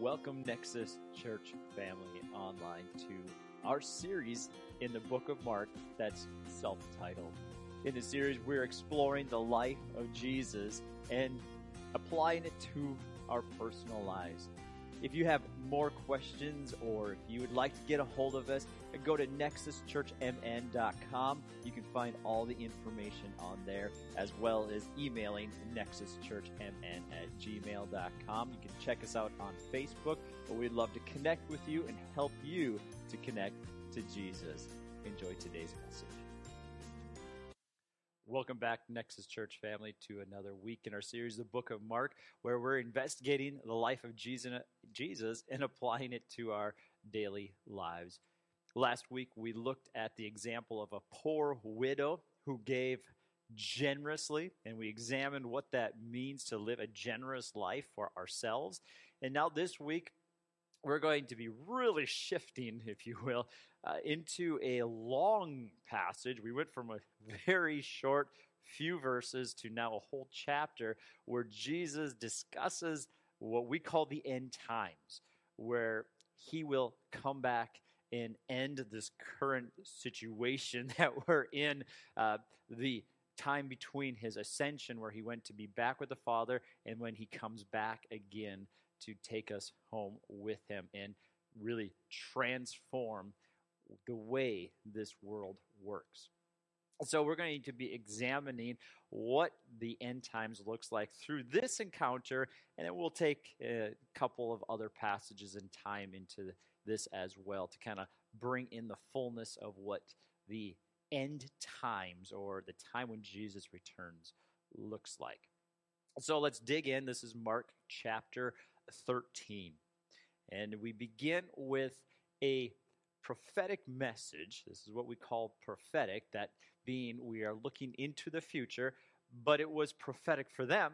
Welcome, Nexus Church family online, to our series in the book of Mark that's self titled. In the series, we're exploring the life of Jesus and applying it to our personal lives. If you have more questions or if you would like to get a hold of us, go to nexuschurchmn.com. You can find all the information on there as well as emailing nexuschurchmn at gmail.com. You can check us out on Facebook, but we'd love to connect with you and help you to connect to Jesus. Enjoy today's message. Welcome back, Nexus Church family, to another week in our series, the Book of Mark, where we're investigating the life of Jesus and applying it to our daily lives. Last week, we looked at the example of a poor widow who gave generously, and we examined what that means to live a generous life for ourselves. And now, this week, we're going to be really shifting, if you will, uh, into a long passage. We went from a very short few verses to now a whole chapter where Jesus discusses what we call the end times, where he will come back and end this current situation that we're in, uh, the time between his ascension, where he went to be back with the Father, and when he comes back again to take us home with him and really transform the way this world works. So, we're going to be examining what the end times looks like through this encounter, and then we'll take a couple of other passages and time into this as well to kind of bring in the fullness of what the end times or the time when Jesus returns looks like. So, let's dig in. This is Mark chapter 13. And we begin with a prophetic message. This is what we call prophetic, that being we are looking into the future, but it was prophetic for them,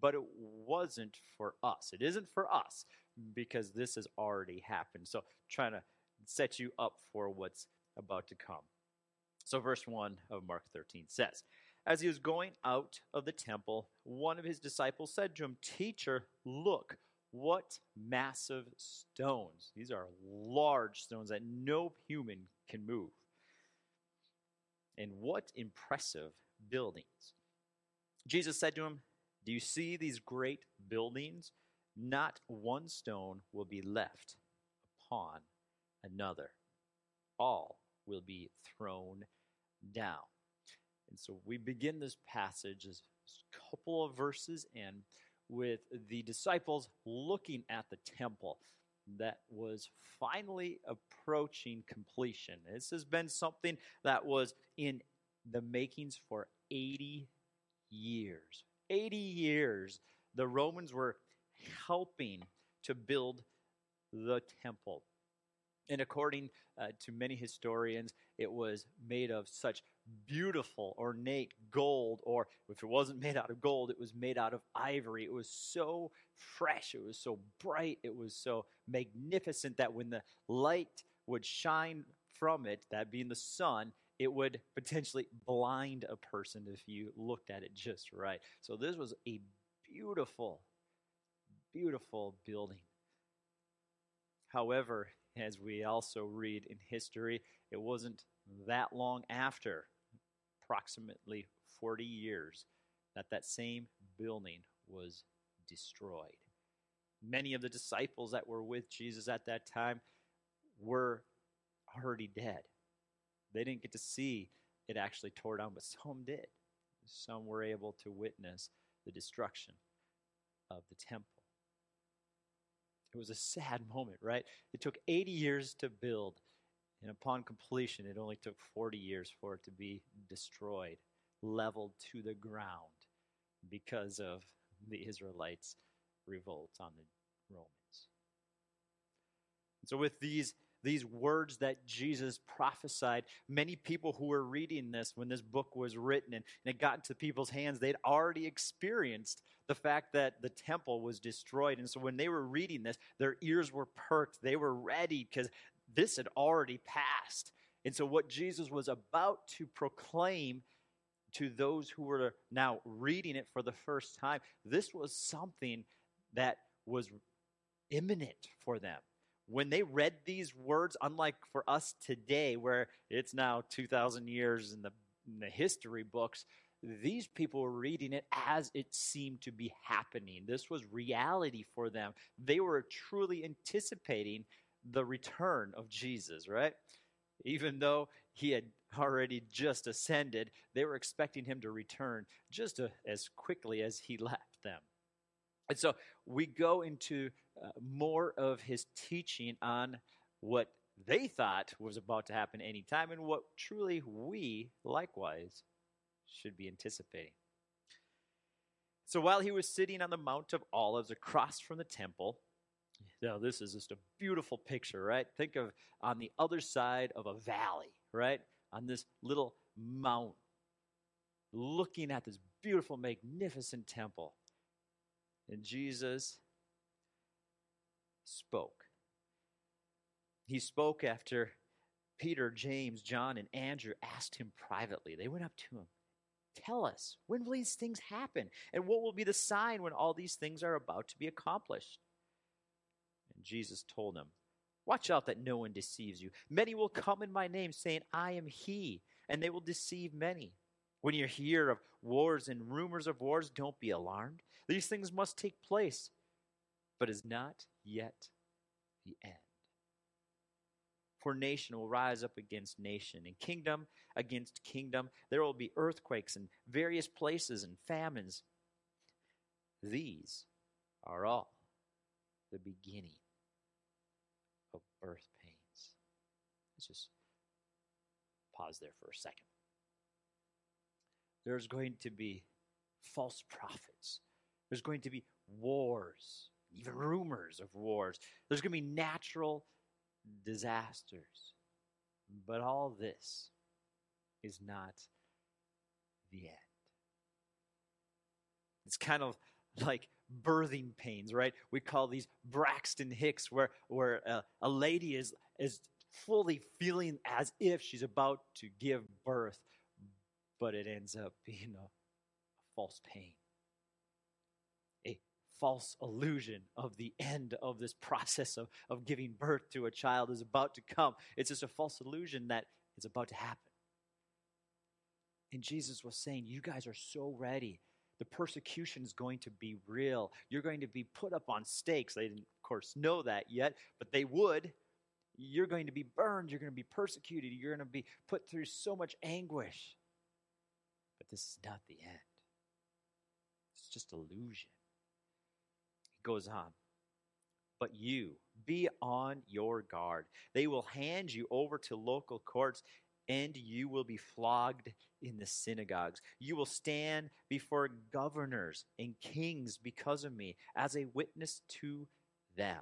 but it wasn't for us. It isn't for us because this has already happened. So, trying to set you up for what's about to come. So, verse 1 of Mark 13 says, As he was going out of the temple, one of his disciples said to him, Teacher, look, what massive stones. These are large stones that no human can move. And what impressive buildings. Jesus said to him, Do you see these great buildings? Not one stone will be left upon another. All will be thrown down. And so we begin this passage as a couple of verses in with the disciples looking at the temple that was finally approaching completion. This has been something that was in the makings for 80 years. 80 years, the Romans were helping to build the temple. And according uh, to many historians, it was made of such beautiful, ornate gold, or if it wasn't made out of gold, it was made out of ivory. It was so fresh, it was so bright, it was so magnificent that when the light would shine from it, that being the sun, it would potentially blind a person if you looked at it just right. So this was a beautiful, beautiful building. However, as we also read in history, it wasn't that long after, approximately 40 years, that that same building was destroyed. Many of the disciples that were with Jesus at that time were already dead. They didn't get to see it actually tore down, but some did. Some were able to witness the destruction of the temple. It was a sad moment, right? It took 80 years to build, and upon completion, it only took 40 years for it to be destroyed, leveled to the ground because of the Israelites' revolt on the Romans. And so, with these these words that Jesus prophesied. Many people who were reading this when this book was written and, and, it got into people's hands, they'd already experienced the fact that the temple was destroyed. And so when they were reading this, their ears were perked. They were ready because this had already passed. And so what Jesus was about to proclaim to those who were now reading it for the first time, this was something that was imminent for them. When they read these words, unlike for us today, where it's now 2,000 years in the, in the history books, these people were reading it as it seemed to be happening. This was reality for them. They were truly anticipating the return of Jesus, right? Even though he had already just ascended, they were expecting him to return just as quickly as he left them. And so we go into uh, more of his teaching on what they thought was about to happen anytime and what truly we likewise should be anticipating. So while he was sitting on the Mount of Olives across from the temple, now this is just a beautiful picture, right? Think of on the other side of a valley, right? On this little mount, looking at this beautiful, magnificent temple. And Jesus spoke. He spoke after Peter, James, John, and Andrew asked him privately. They went up to him. Tell us, when will these things happen? And what will be the sign when all these things are about to be accomplished? And Jesus told them, Watch out that no one deceives you. Many will come in my name, saying, I am he, and they will deceive many. When you hear of wars and rumors of wars, don't be alarmed. These things must take place, but is not yet the end. For nation will rise up against nation, and kingdom against kingdom. There will be earthquakes in various places and famines. These are all the beginning of birth pains. Let's just pause there for a second. There's going to be false prophets, there's going to be wars, even rumors of wars. There's going to be natural disasters. But all this is not the end. It's kind of like birthing pains, right? We call these Braxton Hicks, where, where a, a lady is, is fully feeling as if she's about to give birth, but it ends up being a, a false pain false illusion of the end of this process of, of giving birth to a child is about to come. It's just a false illusion that it's about to happen. And Jesus was saying, You guys are so ready. The persecution is going to be real. You're going to be put up on stakes. They didn't, of course, know that yet, but they would. You're going to be burned. You're going to be persecuted. You're going to be put through so much anguish. But this is not the end, it's just illusion goes on. But you, be on your guard. They will hand you over to local courts, and you will be flogged in the synagogues. You will stand before governors and kings because of me as a witness to them.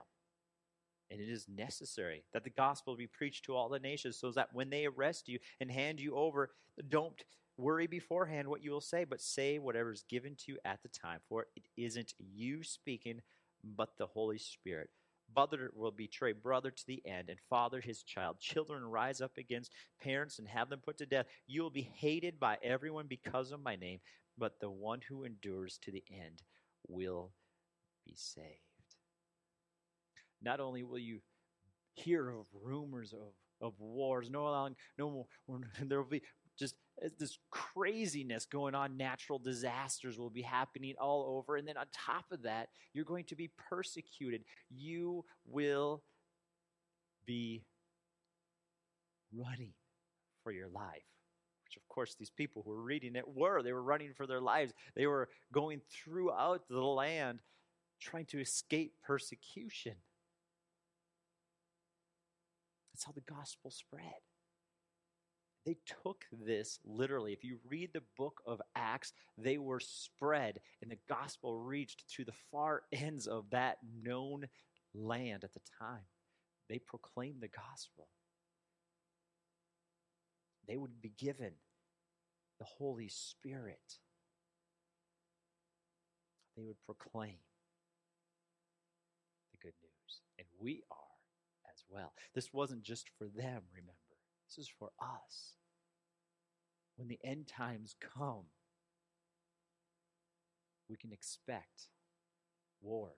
And it is necessary that the gospel be preached to all the nations so that when they arrest you and hand you over, don't worry beforehand what you will say, but say whatever is given to you at the time, for it isn't you speaking, but the Holy Spirit. Brother will betray brother to the end, and father his child. Children rise up against parents and have them put to death. You will be hated by everyone because of my name, but the one who endures to the end will be saved. Not only will you hear of rumors of, of wars, no no more, there will be just uh, this craziness going on. Natural disasters will be happening all over. And then on top of that, you're going to be persecuted. You will be running for your life. Which, of course, these people who were reading it were. They were running for their lives. They were going throughout the land trying to escape persecution. That's how the gospel spread. They took this literally. If you read the book of Acts, they were spread, and the gospel reached to the far ends of that known land at the time. They proclaimed the gospel. They would be given the Holy Spirit. They would proclaim the good news. And we are as well. This wasn't just for them, remember. This is for us. When the end times come, we can expect wars,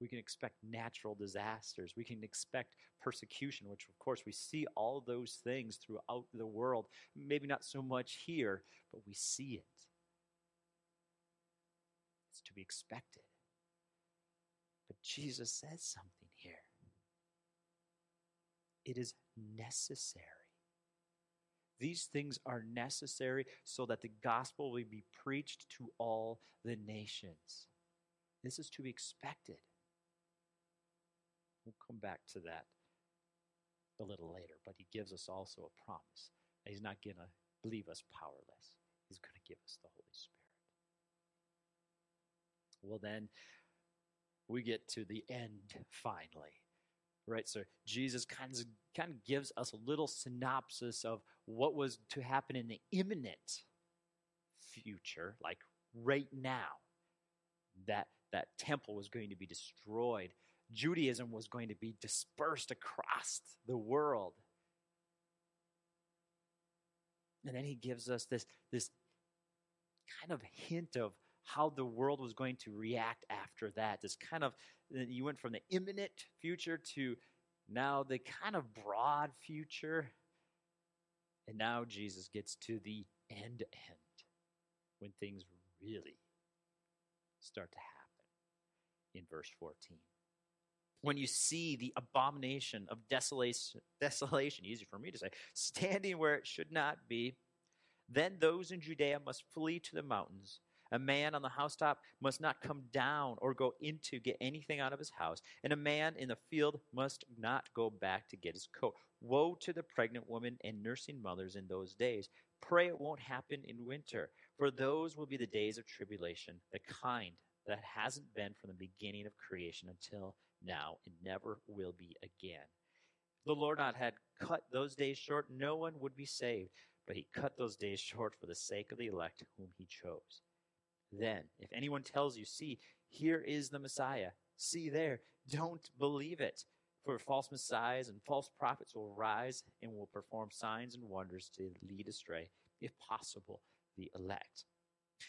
We can expect natural disasters. We can expect persecution, which, of course, we see all those things throughout the world. Maybe not so much here, but we see it. It's to be expected. But Jesus says something. It is necessary. These things are necessary so that the gospel will be preached to all the nations. This is to be expected. We'll come back to that a little later, but he gives us also a promise. He's not going to leave us powerless, he's going to give us the Holy Spirit. Well, then we get to the end finally. Right, so Jesus kind of, kind of gives us a little synopsis of what was to happen in the imminent future, like right now. That that temple was going to be destroyed. Judaism was going to be dispersed across the world. And then he gives us this, this kind of hint of how the world was going to react after that. This kind of, you went from the imminent future to now the kind of broad future. And now Jesus gets to the end end when things really start to happen in verse 14. When you see the abomination of desolation, desolation, easy for me to say, standing where it should not be, then those in Judea must flee to the mountains. A man on the housetop must not come down or go in to get anything out of his house, and a man in the field must not go back to get his coat. Woe to the pregnant woman and nursing mothers in those days. Pray it won't happen in winter, for those will be the days of tribulation, the kind that hasn't been from the beginning of creation until now and never will be again. The Lord not had cut those days short, no one would be saved, but he cut those days short for the sake of the elect whom he chose. Then, if anyone tells you, See, here is the Messiah, see there, don't believe it. For false messiahs and false prophets will rise and will perform signs and wonders to lead astray, if possible, the elect.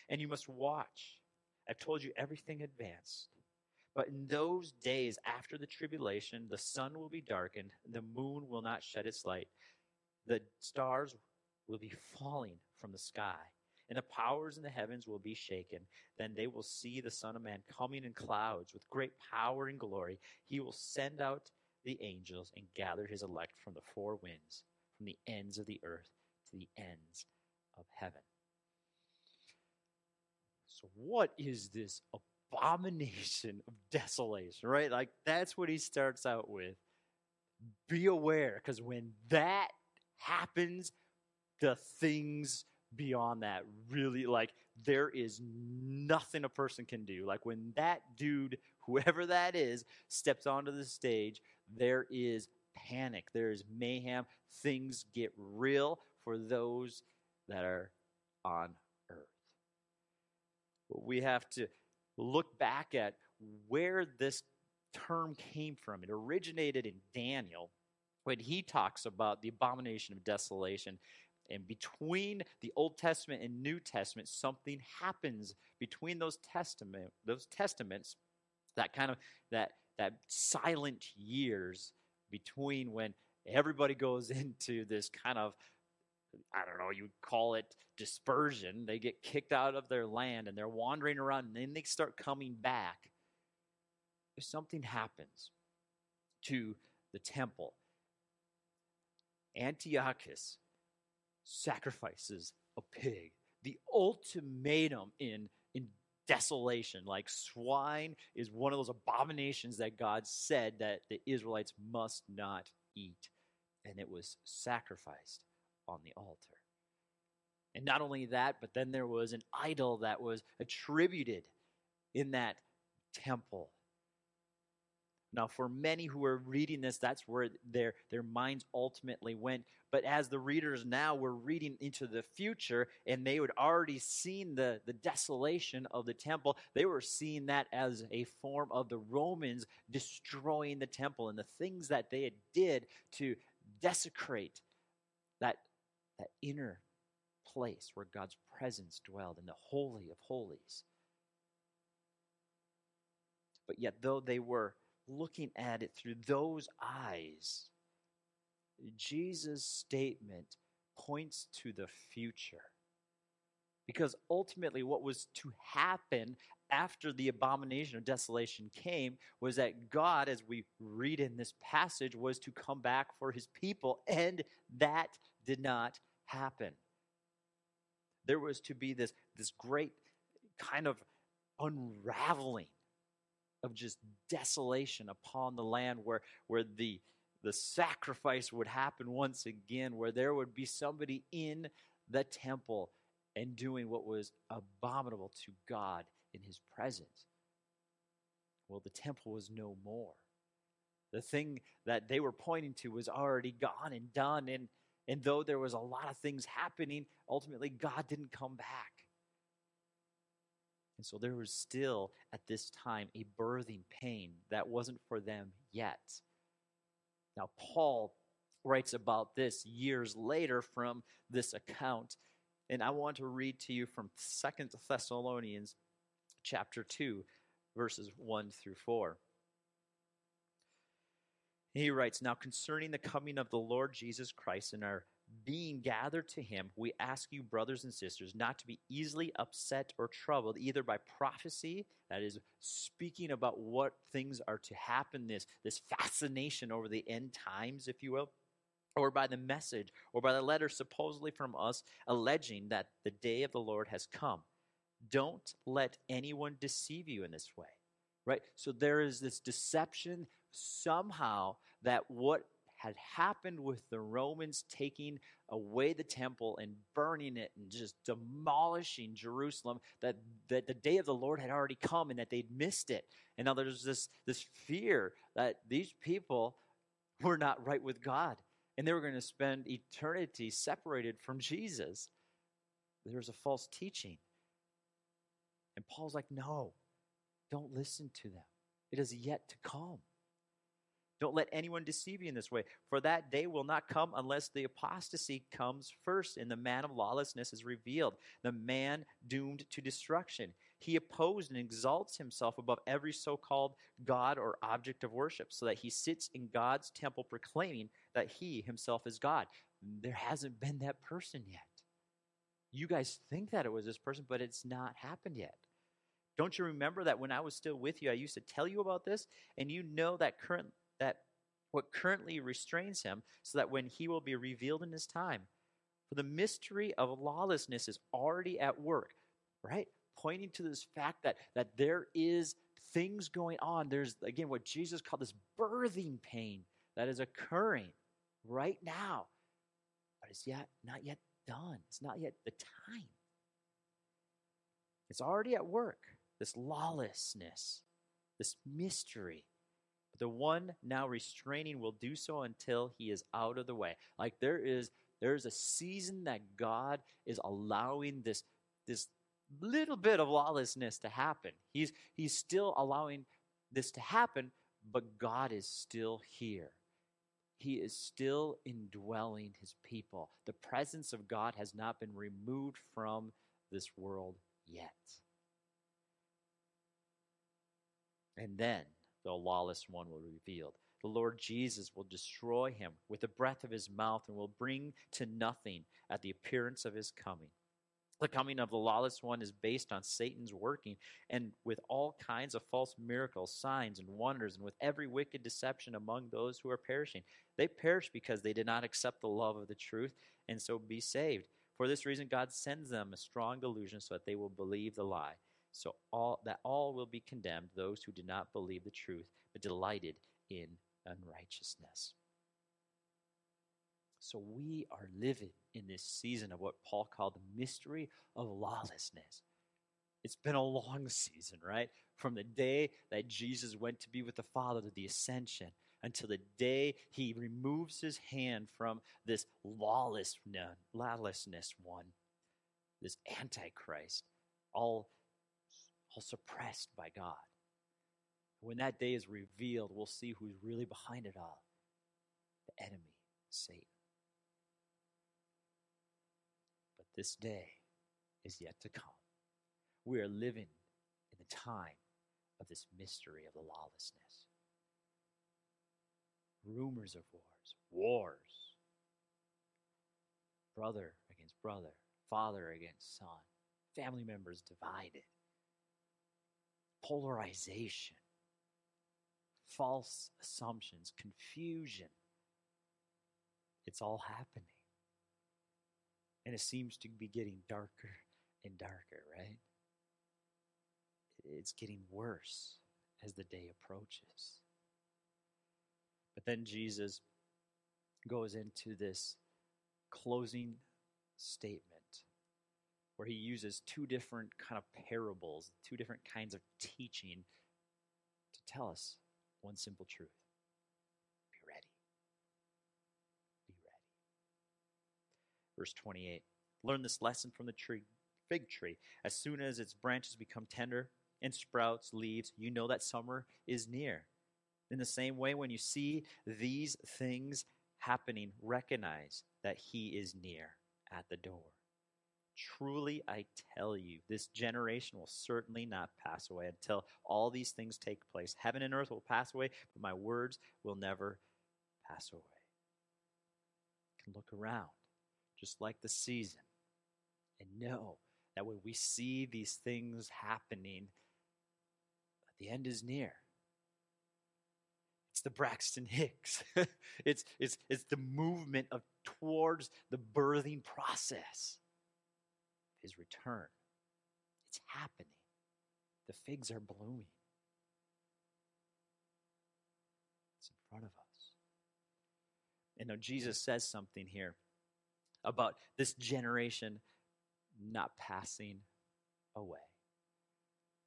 And you must watch. I've told you everything advanced. But in those days after the tribulation, the sun will be darkened, the moon will not shed its light, the stars will be falling from the sky and the powers in the heavens will be shaken. Then they will see the Son of Man coming in clouds with great power and glory. He will send out the angels and gather his elect from the four winds, from the ends of the earth to the ends of heaven. So, what is this abomination of desolation, right? Like, that's what he starts out with. Be aware, because when that happens, the things beyond that really like there is nothing a person can do. Like when that dude whoever that is steps onto the stage there is panic there is mayhem. Things get real for those that are on earth. We have to look back at where this term came from. It originated in daniel when he talks about the abomination of desolation and between the Old Testament and New Testament, something happens between those testament those testaments, that kind of that that silent years between when everybody goes into this kind of I don't know, you call it dispersion. They get kicked out of their land and they're wandering around and then they start coming back. If something happens to the temple, Antiochus sacrifices a pig. The ultimatum in, in desolation. Like swine is one of those abominations that God said that the Israelites must not eat. And it was sacrificed on the altar. And not only that, but then there was an idol that was attributed in that temple. Now, for many who are reading this, that's where their, their minds ultimately went. But as the readers now were reading into the future and they had already seen the, the desolation of the temple, they were seeing that as a form of the Romans destroying the temple and the things that they had did to desecrate that, that inner place where God's presence dwelled in the Holy of Holies. But yet, though they were looking at it through those eyes, Jesus' statement points to the future. Because ultimately, what was to happen after the abomination of desolation came was that God, as we read in this passage, was to come back for his people, and that did not happen. There was to be this, this great kind of unraveling of just desolation upon the land where, where the, the sacrifice would happen once again, where there would be somebody in the temple and doing what was abominable to God in his presence. Well, the temple was no more. The thing that they were pointing to was already gone and done. And, and though there was a lot of things happening, ultimately God didn't come back. And so there was still, at this time, a birthing pain that wasn't for them yet. Now, Paul writes about this years later from this account. And I want to read to you from Second Thessalonians chapter 2, verses 1 through 4. He writes, Now concerning the coming of the Lord Jesus Christ and our being gathered to him, we ask you, brothers and sisters, not to be easily upset or troubled, either by prophecy, that is, speaking about what things are to happen, this, this fascination over the end times, if you will, or by the message, or by the letter supposedly from us, alleging that the day of the Lord has come. Don't let anyone deceive you in this way, right? So there is this deception somehow that what had happened with the Romans taking away the temple and burning it and just demolishing Jerusalem, that, that the day of the Lord had already come and that they'd missed it. And now there's this, this fear that these people were not right with God and they were going to spend eternity separated from Jesus. There was a false teaching. And Paul's like, no, don't listen to them. It is yet to come. Don't let anyone deceive you in this way, for that day will not come unless the apostasy comes first and the man of lawlessness is revealed, the man doomed to destruction. He opposed and exalts himself above every so called God or object of worship, so that he sits in God's temple proclaiming that he himself is God. There hasn't been that person yet. You guys think that it was this person, but it's not happened yet. Don't you remember that when I was still with you, I used to tell you about this? And you know that current what currently restrains him, so that when he will be revealed in his time. For the mystery of lawlessness is already at work, right? Pointing to this fact that that there is things going on. There's again what Jesus called this birthing pain that is occurring right now. But it's yet not yet done. It's not yet the time. It's already at work this lawlessness, this mystery. The one now restraining will do so until he is out of the way. Like there is there is a season that God is allowing this this little bit of lawlessness to happen. He's he's still allowing this to happen, but God is still here. He is still indwelling his people. The presence of God has not been removed from this world yet. And then the lawless one will be revealed. The Lord Jesus will destroy him with the breath of his mouth and will bring to nothing at the appearance of his coming. The coming of the lawless one is based on Satan's working and with all kinds of false miracles, signs, and wonders, and with every wicked deception among those who are perishing. They perish because they did not accept the love of the truth and so be saved. For this reason, God sends them a strong delusion so that they will believe the lie so all that all will be condemned those who did not believe the truth but delighted in unrighteousness. So we are living in this season of what paul called the mystery of lawlessness. It's been a long season right? From the day that jesus went to be with the father to the ascension until the day he removes his hand from this lawless lawlessness one this antichrist all all suppressed by God. When that day is revealed, we'll see who's really behind it all the enemy, Satan. But this day is yet to come. We are living in the time of this mystery of the lawlessness. Rumors of wars, wars, brother against brother, father against son, family members divided, polarization, false assumptions, confusion. It's all happening. And it seems to be getting darker and darker, right? It's getting worse as the day approaches. But then Jesus goes into this closing statement where he uses two different kind of parables, two different kinds of teaching to tell us one simple truth. Be ready. Be ready. Verse 28. Learn this lesson from the tree, fig tree. As soon as its branches become tender and sprouts leaves, you know that summer is near. In the same way, when you see these things happening, recognize that He is near at the door. Truly, I tell you, this generation will certainly not pass away until all these things take place. Heaven and earth will pass away, but my words will never pass away. You can look around, just like the season, and know that when we see these things happening, the end is near. It's the Braxton Hicks. it's, it's, it's the movement of towards the birthing process his return. It's happening. The figs are blooming. It's in front of us. And now Jesus says something here about this generation not passing away.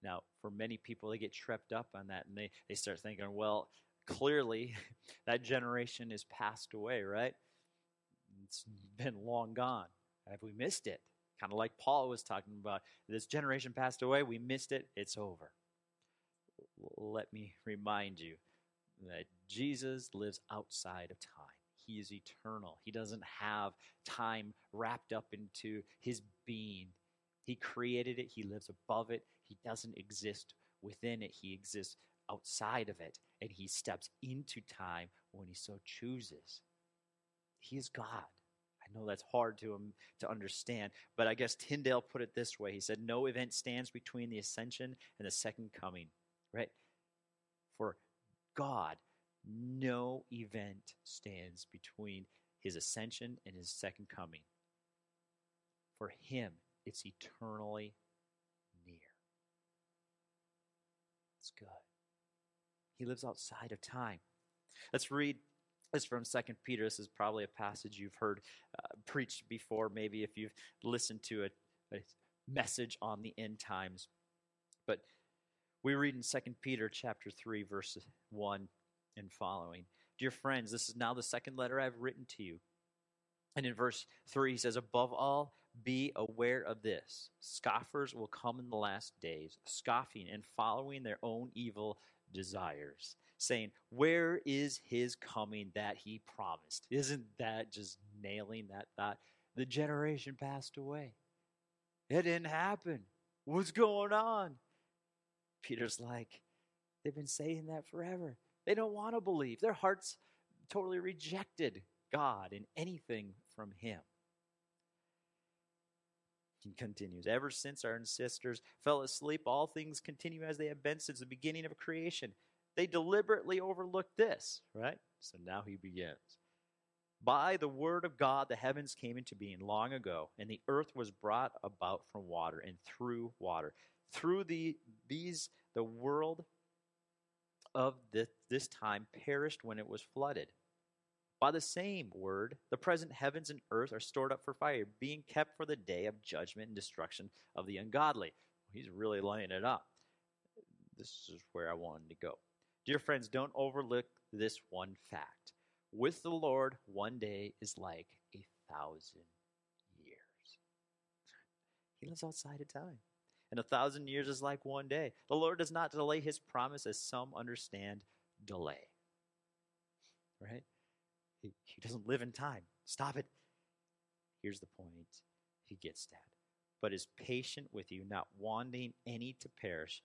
Now, for many people, they get tripped up on that and they, they start thinking, well, clearly that generation is passed away, right? It's been long gone. Have we missed it? Kind of like Paul was talking about. This generation passed away, we missed it, it's over. Let me remind you that Jesus lives outside of time. He is eternal. He doesn't have time wrapped up into his being. He created it, he lives above it. He doesn't exist within it, he exists outside of it, and he steps into time when he so chooses. He is God. Know that's hard to um, to understand, but I guess Tyndale put it this way. He said, "No event stands between the ascension and the second coming." Right? For God, no event stands between his ascension and his second coming. For him, it's eternally near. It's good. He lives outside of time. Let's read this from Second Peter. This is probably a passage you've heard uh, preached before, maybe if you've listened to a, a message on the end times. But we read in Second Peter chapter 3, verse 1 and following. Dear friends, this is now the second letter I've written to you. And in verse 3, he says, Above all, be aware of this. Scoffers will come in the last days, scoffing and following their own evil desires, saying, Where is his coming that he promised? Isn't that just nailing that thought? The generation passed away. It didn't happen. What's going on? Peter's like, They've been saying that forever. They don't want to believe. Their hearts totally rejected God and anything from Him. He continues, Ever since our ancestors fell asleep, all things continue as they have been since the beginning of creation. They deliberately overlooked this, right? So now he begins. By the word of God, the heavens came into being long ago, and the earth was brought about from water and through water. Through the, these, the world of this, this time perished when it was flooded. By the same word, the present heavens and earth are stored up for fire, being kept for the day of judgment and destruction of the ungodly. He's really laying it up. This is where I wanted to go. Dear friends, don't overlook this one fact. With the Lord, one day is like a thousand years. He lives outside of time. And a thousand years is like one day. The Lord does not delay his promise as some understand delay. Right? He, he doesn't live in time. Stop it. Here's the point he gets at. But is patient with you, not wanting any to perish,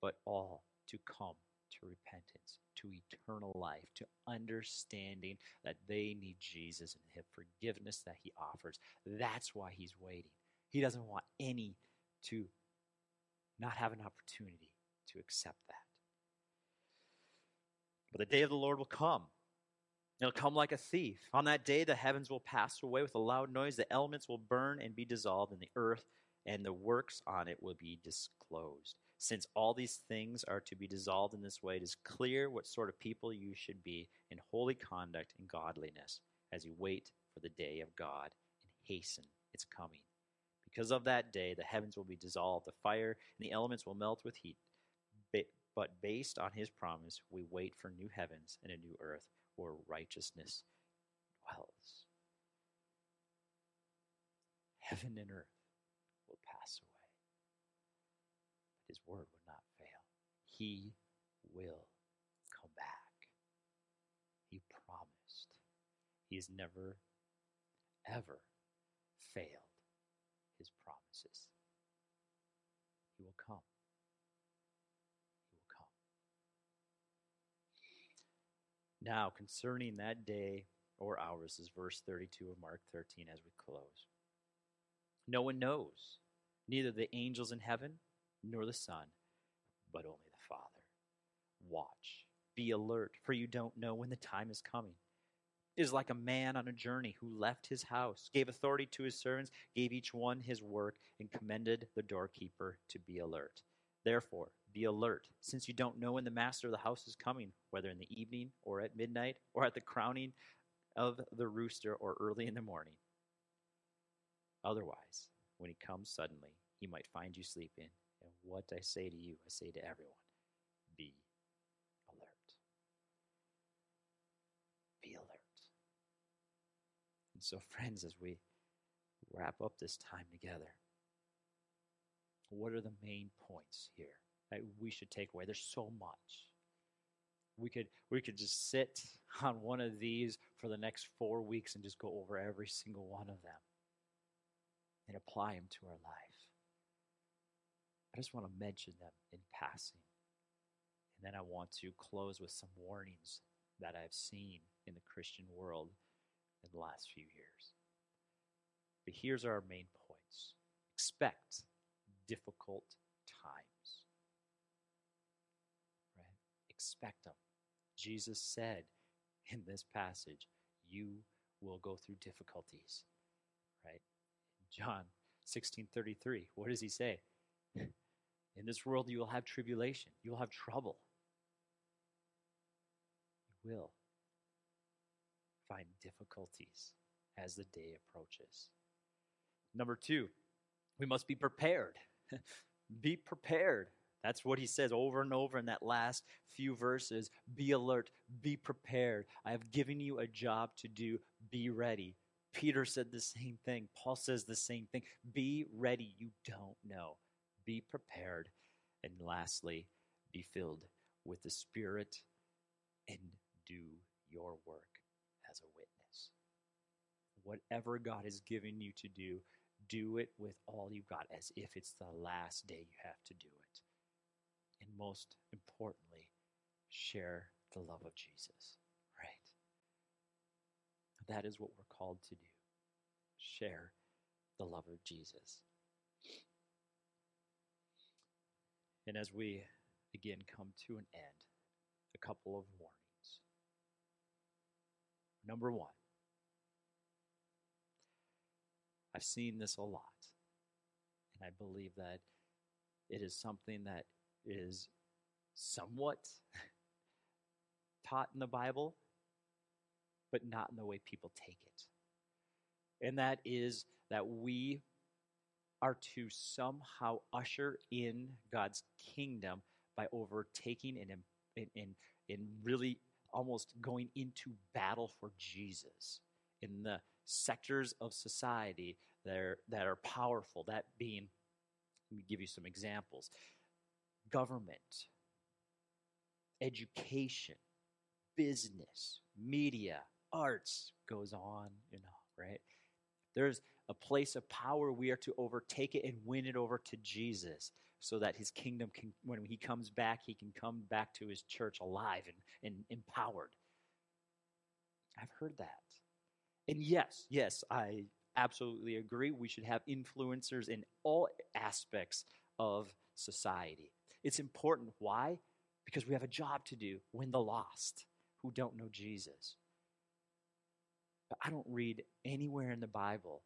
but all to come to repentance, to eternal life, to understanding that they need Jesus and the forgiveness that he offers. That's why he's waiting. He doesn't want any to not have an opportunity to accept that. But the day of the Lord will come. It'll come like a thief. On that day, the heavens will pass away with a loud noise, the elements will burn and be dissolved, and the earth and the works on it will be disclosed. Since all these things are to be dissolved in this way, it is clear what sort of people you should be in holy conduct and godliness as you wait for the day of God and hasten its coming. Because of that day, the heavens will be dissolved, the fire and the elements will melt with heat. But based on his promise, we wait for new heavens and a new earth where righteousness dwells. Heaven and earth will pass away, his word will not fail. He will come back. He promised. He has never, ever failed his promises. He will come. He will come. Now, concerning that day or hours, is verse 32 of Mark 13 as we close. No one knows, neither the angels in heaven nor the Son, but only the Father. Watch, be alert, for you don't know when the time is coming is like a man on a journey who left his house, gave authority to his servants, gave each one his work, and commended the doorkeeper to be alert. Therefore, be alert, since you don't know when the master of the house is coming, whether in the evening or at midnight or at the crowning of the rooster or early in the morning. Otherwise, when he comes suddenly, he might find you sleeping. And what I say to you, I say to everyone be alert. Be alert. And so, friends, as we wrap up this time together, what are the main points here that we should take away? There's so much. We could we could just sit on one of these for the next four weeks and just go over every single one of them and apply them to our life. I just want to mention them in passing. And then I want to close with some warnings that I've seen in the Christian world in the last few years. But here's our main points expect difficult times. Right? Expect them. Jesus said in this passage, you will go through difficulties. Right? John 16:33, what does he say? In this world you will have tribulation, you will have trouble. You will find difficulties as the day approaches. Number two, we must be prepared. be prepared. That's what he says over and over in that last few verses. Be alert, be prepared. I have given you a job to do. Be ready. Peter said the same thing. Paul says the same thing. Be ready. You don't know. Be prepared. And lastly, be filled with the Spirit and do your work as a witness. Whatever God has given you to do, do it with all you've got as if it's the last day you have to do it. And most importantly, share the love of Jesus, right? That is what we're called to do. Share the love of Jesus. And as we again come to an end, a couple of warnings. Number one, I've seen this a lot, and I believe that it is something that is somewhat taught in the Bible, but not in the way people take it. And that is that we are to somehow usher in God's kingdom by overtaking and in, in, in really almost going into battle for Jesus in the sectors of society that are, that are powerful. That being, let me give you some examples government, education, business, media, arts, goes on and on, right? There's a place of power. We are to overtake it and win it over to Jesus. so that his kingdom can, when he comes back, he can come back to his church alive and, and empowered. I've heard that. And yes, yes, I absolutely agree. We should have influencers in all aspects of society. It's important. Why? Because we have a job to do win the lost who don't know Jesus. But I don't read anywhere in the Bible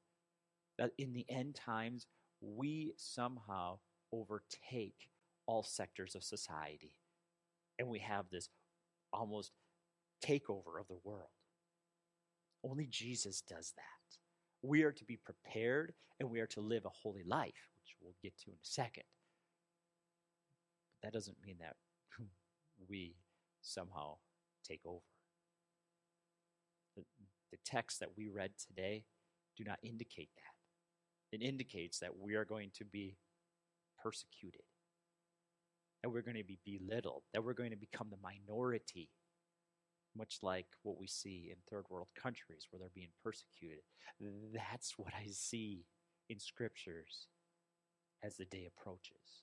that in the end times we somehow overtake all sectors of society and we have this almost takeover of the world. Only Jesus does that. We are to be prepared and we are to live a holy life, which we'll get to in a second. But that doesn't mean that we somehow take over. The, the texts that we read today do not indicate that. It indicates that we are going to be persecuted, that we're going to be belittled, that we're going to become the minority much like what we see in third world countries where they're being persecuted. That's what I see in scriptures as the day approaches.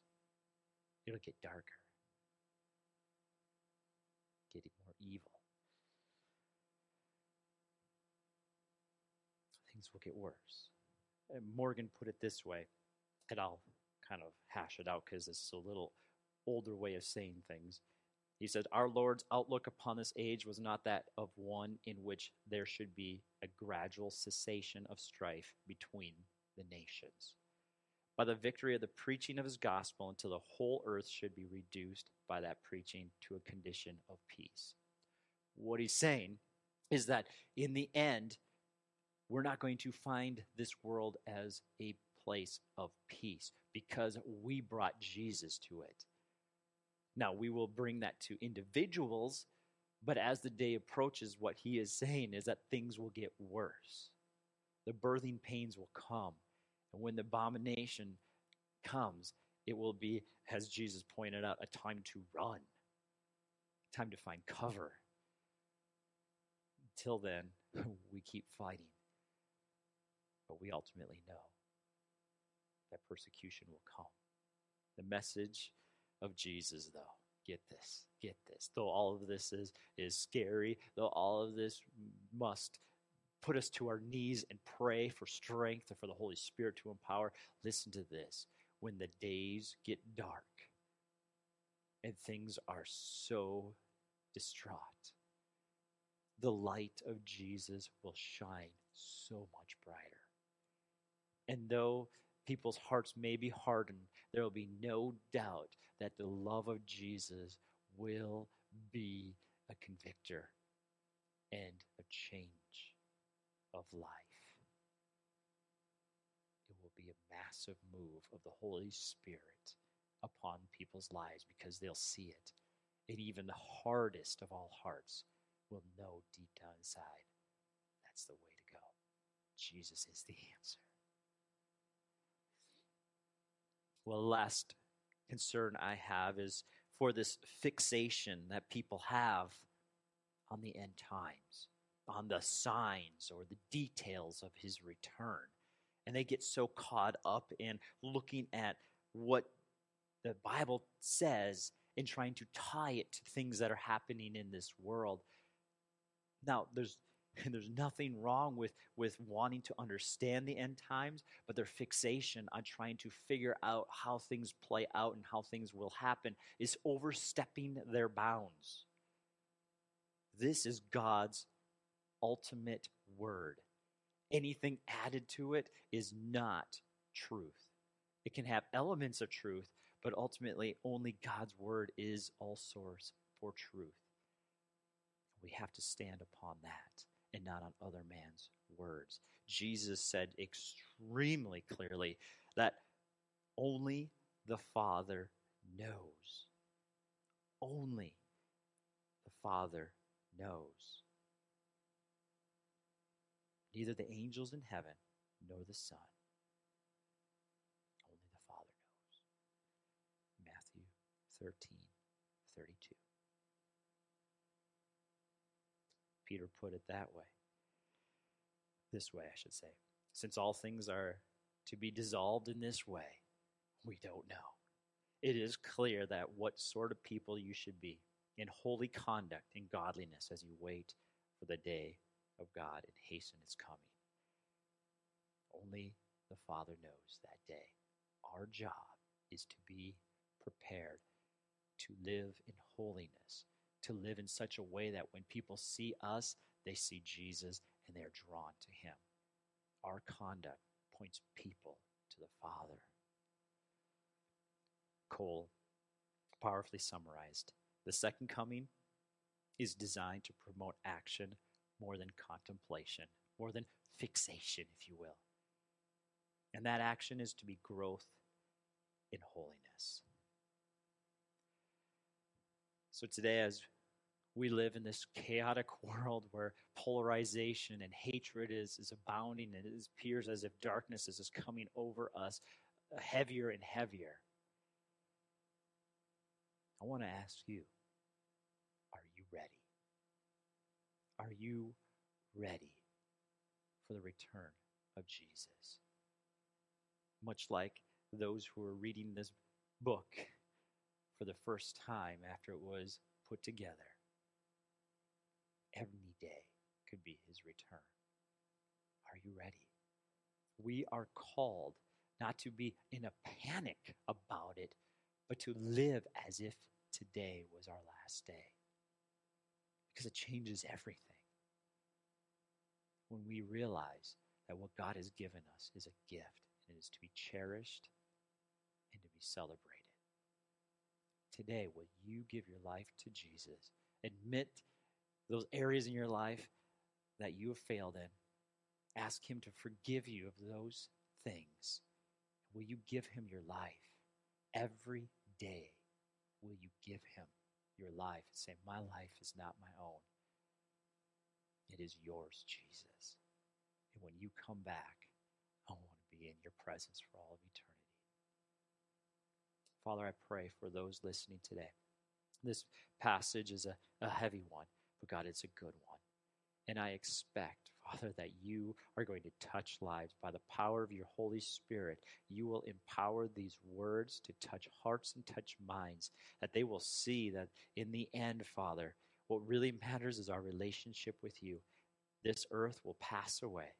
It'll get darker, getting more evil. Things will get worse. Morgan put it this way, and I'll kind of hash it out because it's a little older way of saying things. He said, Our Lord's outlook upon this age was not that of one in which there should be a gradual cessation of strife between the nations. By the victory of the preaching of his gospel until the whole earth should be reduced by that preaching to a condition of peace. What he's saying is that in the end, we're not going to find this world as a place of peace because we brought Jesus to it. Now, we will bring that to individuals, but as the day approaches, what he is saying is that things will get worse. The birthing pains will come. And when the abomination comes, it will be, as Jesus pointed out, a time to run, time to find cover. Until then, we keep fighting. But we ultimately know that persecution will come. The message of Jesus, though. Get this, get this. Though all of this is, is scary, though all of this must put us to our knees and pray for strength and for the Holy Spirit to empower, listen to this. When the days get dark and things are so distraught, the light of Jesus will shine so much brighter. And though people's hearts may be hardened, there will be no doubt that the love of Jesus will be a convictor and a change of life. It will be a massive move of the Holy Spirit upon people's lives because they'll see it. And even the hardest of all hearts will know deep down inside that's the way to go. Jesus is the answer. Well, last concern I have is for this fixation that people have on the end times, on the signs or the details of his return. And they get so caught up in looking at what the Bible says and trying to tie it to things that are happening in this world. Now, there's and there's nothing wrong with, with wanting to understand the end times, but their fixation on trying to figure out how things play out and how things will happen is overstepping their bounds. This is God's ultimate word. Anything added to it is not truth. It can have elements of truth, but ultimately only God's word is all source for truth. We have to stand upon that and not on other man's words. Jesus said extremely clearly that only the Father knows. Only the Father knows. Neither the angels in heaven nor the Son. Only the Father knows. Matthew 13, 32. Peter put it that way. This way, I should say. Since all things are to be dissolved in this way, we don't know. it is clear that what sort of people you should be in holy conduct and godliness as you wait for the day of God and hasten its coming. Only the Father knows that day. Our job is to be prepared to live in holiness, to live in such a way that when people see us, they see Jesus and they're drawn to him. Our conduct points people to the Father. Cole powerfully summarized the second coming is designed to promote action more than contemplation, more than fixation, if you will. And that action is to be growth in holiness. So today, as we live in this chaotic world where polarization and hatred is, is abounding and it appears as if darkness is just coming over us uh, heavier and heavier. I want to ask you are you ready? Are you ready for the return of Jesus? Much like those who are reading this book for the first time after it was put together. Every day could be his return. Are you ready? We are called not to be in a panic about it, but to live as if today was our last day. Because it changes everything. When we realize that what God has given us is a gift and is to be cherished and to be celebrated. Today, will you give your life to Jesus? Admit those areas in your life that you have failed in. Ask Him to forgive you of those things. Will you give Him your life every day? Will you give Him your life and say, My life is not my own? It is yours, Jesus. And when you come back, I want to be in your presence for all of eternity. Father, I pray for those listening today. This passage is a, a heavy one, but God, it's a good one. And I expect, Father, that you are going to touch lives by the power of your Holy Spirit. You will empower these words to touch hearts and touch minds, that they will see that in the end, Father, what really matters is our relationship with you. This earth will pass away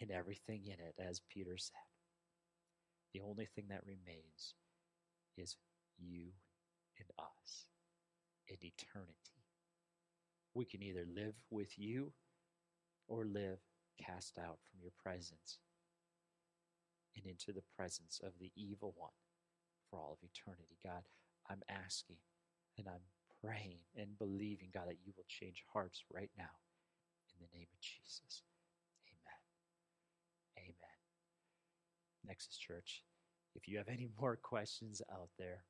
and everything in it, as Peter said. The only thing that remains is you and us in eternity. We can either live with you or live cast out from your presence and into the presence of the evil one for all of eternity. God, I'm asking and I'm praying and believing, God, that you will change hearts right now in the name of Jesus. Amen. Amen. Nexus Church, if you have any more questions out there,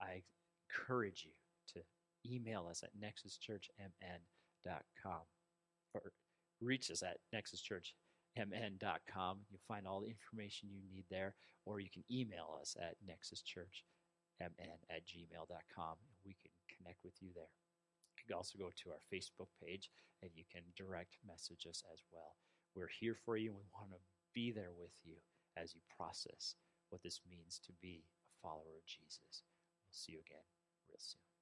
I encourage you to email us at nexuschurchmn.com or reach us at nexuschurchmn.com. You'll find all the information you need there, or you can email us at nexuschurchmn at gmail.com and we can connect with you there. You can also go to our Facebook page and you can direct message us as well. We're here for you we want to be there with you as you process what this means to be a follower of Jesus. We'll see you again real soon.